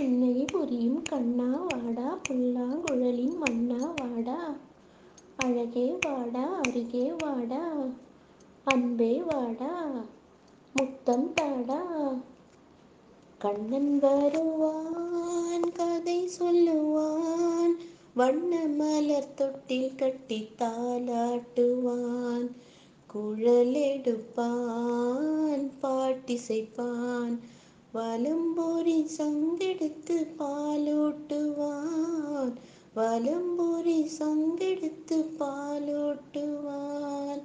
புன்னை புரியும் கண்ணா வாடா புல்லாங்குழலின் மன்னா வாடா. அழகே வாடா அருகே வாடா. அன்பே வாடா முத்தம் தாடா. கண்ணன் வருவான் கதை சொல்லுவான். வண்ண மலர் தொட்டில் கட்டி தாலாட்டுவான் குழலெடுப்பான் பாட்டிசைப்பான். வலம்பூரி சங்கெடுத்து பாலோட்டுவான் வலம்பூரி சங்கெடுத்து பாலோட்டுவான்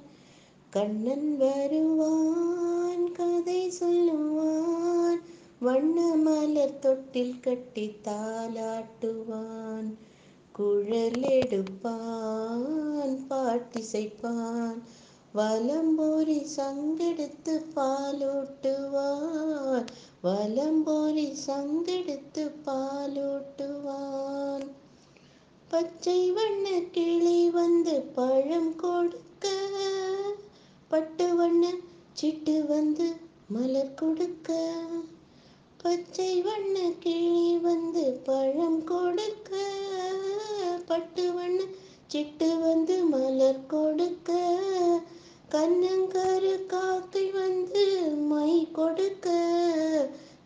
கண்ணன் வருவான் கதை சொல்லுவான் வண்ண மலர் தொட்டில் கட்டி தாளாட்டுவான். குழல் எடுப்பான் பாட்டிசைப்பான். வலம்புரி சங்கெடுத்து பாலூட்டுவான். வலம்புரி சங்கெடுத்து பாலூட்டுவான். பச்சை வண்ண கிளி வந்து பழம் கொடுக்க. பட்டு வண்ண சிட்டு வந்து மலர் கொடுக்க. பச்சை வண்ண கிளி வந்து பழம் கொடுக்க. பட்டு வண்ண சிட்டு வந்து மலர் கொடுக்க. கண்ணங்கரு காக்கை வந்து மை கொடுக்க.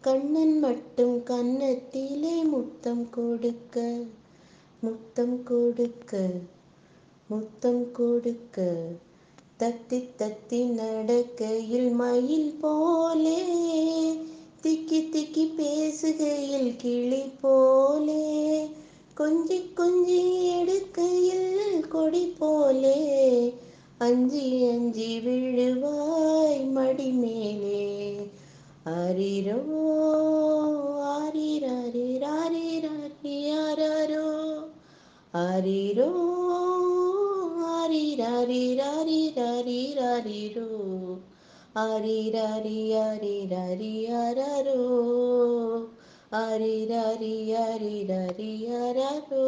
கண்ணன் மட்டும் கன்னத்திலே முத்தம் கொடுக்க. முத்தம் கொடுக்க. முத்தம் கொடுக்க. தத்தி தத்தி நடக்கையில் மயில் போலே. திக்கி திக்கி பேசுகையில் கிளி போலே. கொஞ்சி கொஞ்சி எடுக்கையில் கொடி போலே. അഞ്ചി അഞ്ചി വീഴുവായ് മടിമേലെ ആരിരോ ആരിരാരിരാരിരാരിയാരോ ആരിരോ ആരിരാരിരാരിരാരിരാരിരോ ആരിരാരിയാരിരാരിയാരോ ആരിരാരിയാരിരാരിയാരോ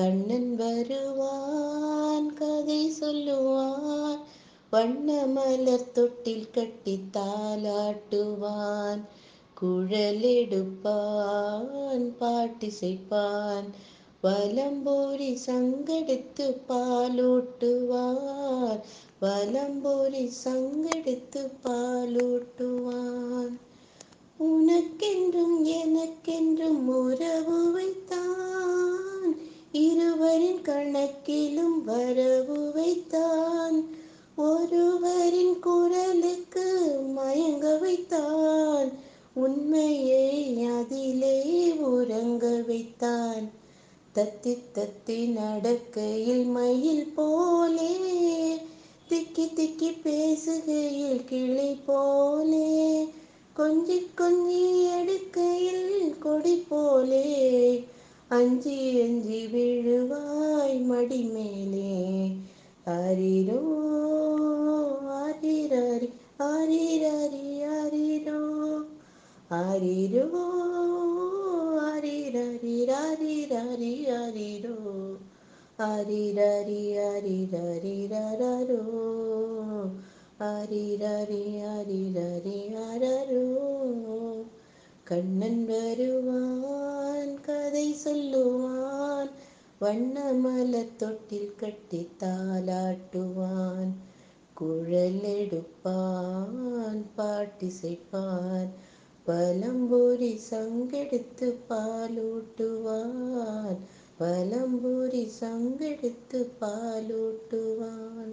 கண்ணன் வருவான் கதை சொல்லுவான் வண்ண மலர் தொட்டில் கட்டி தாலாட்டுவான் குழலெடுப்பான் பாட்டிசைப்பான் வலம்புரி சங்கடித்து பாலூட்டுவான் வலம்புரி சங்கடித்து பாலூட்டுவான். மேலும் வரவு வைத்தான். ஒருவரின் குரலுக்கு மயங்க வைத்தான். உண்மையை அதிலே உறங்க வைத்தான். தத்தி தத்தி நடக்கையில் மயில் போலே திக்கி திக்கி பேசுகையில் கிளி போலே கொஞ்சி கொஞ்சி எடுக்கையில் கொடி போலே அஞ்சி அஞ்சி விழுவாய் ஆரிராரி ராரிராரி ஆரிரோ ஆரிராரி ஆரிராரிராரோ ஆரிராரி ஆரிராரி ஆரரோ கண்ணன் வருவான் கதை சொல்லுவான் வண்ணமல தொட்டில் கட்டி தாலாட்டுவான் குழலெடுப்பான் பாட்டிசைப்பான் வலம்புரி சங்கெடுத்து பாலூட்டுவான். வலம்புரி சங்கெடுத்து பாலூட்டுவான்.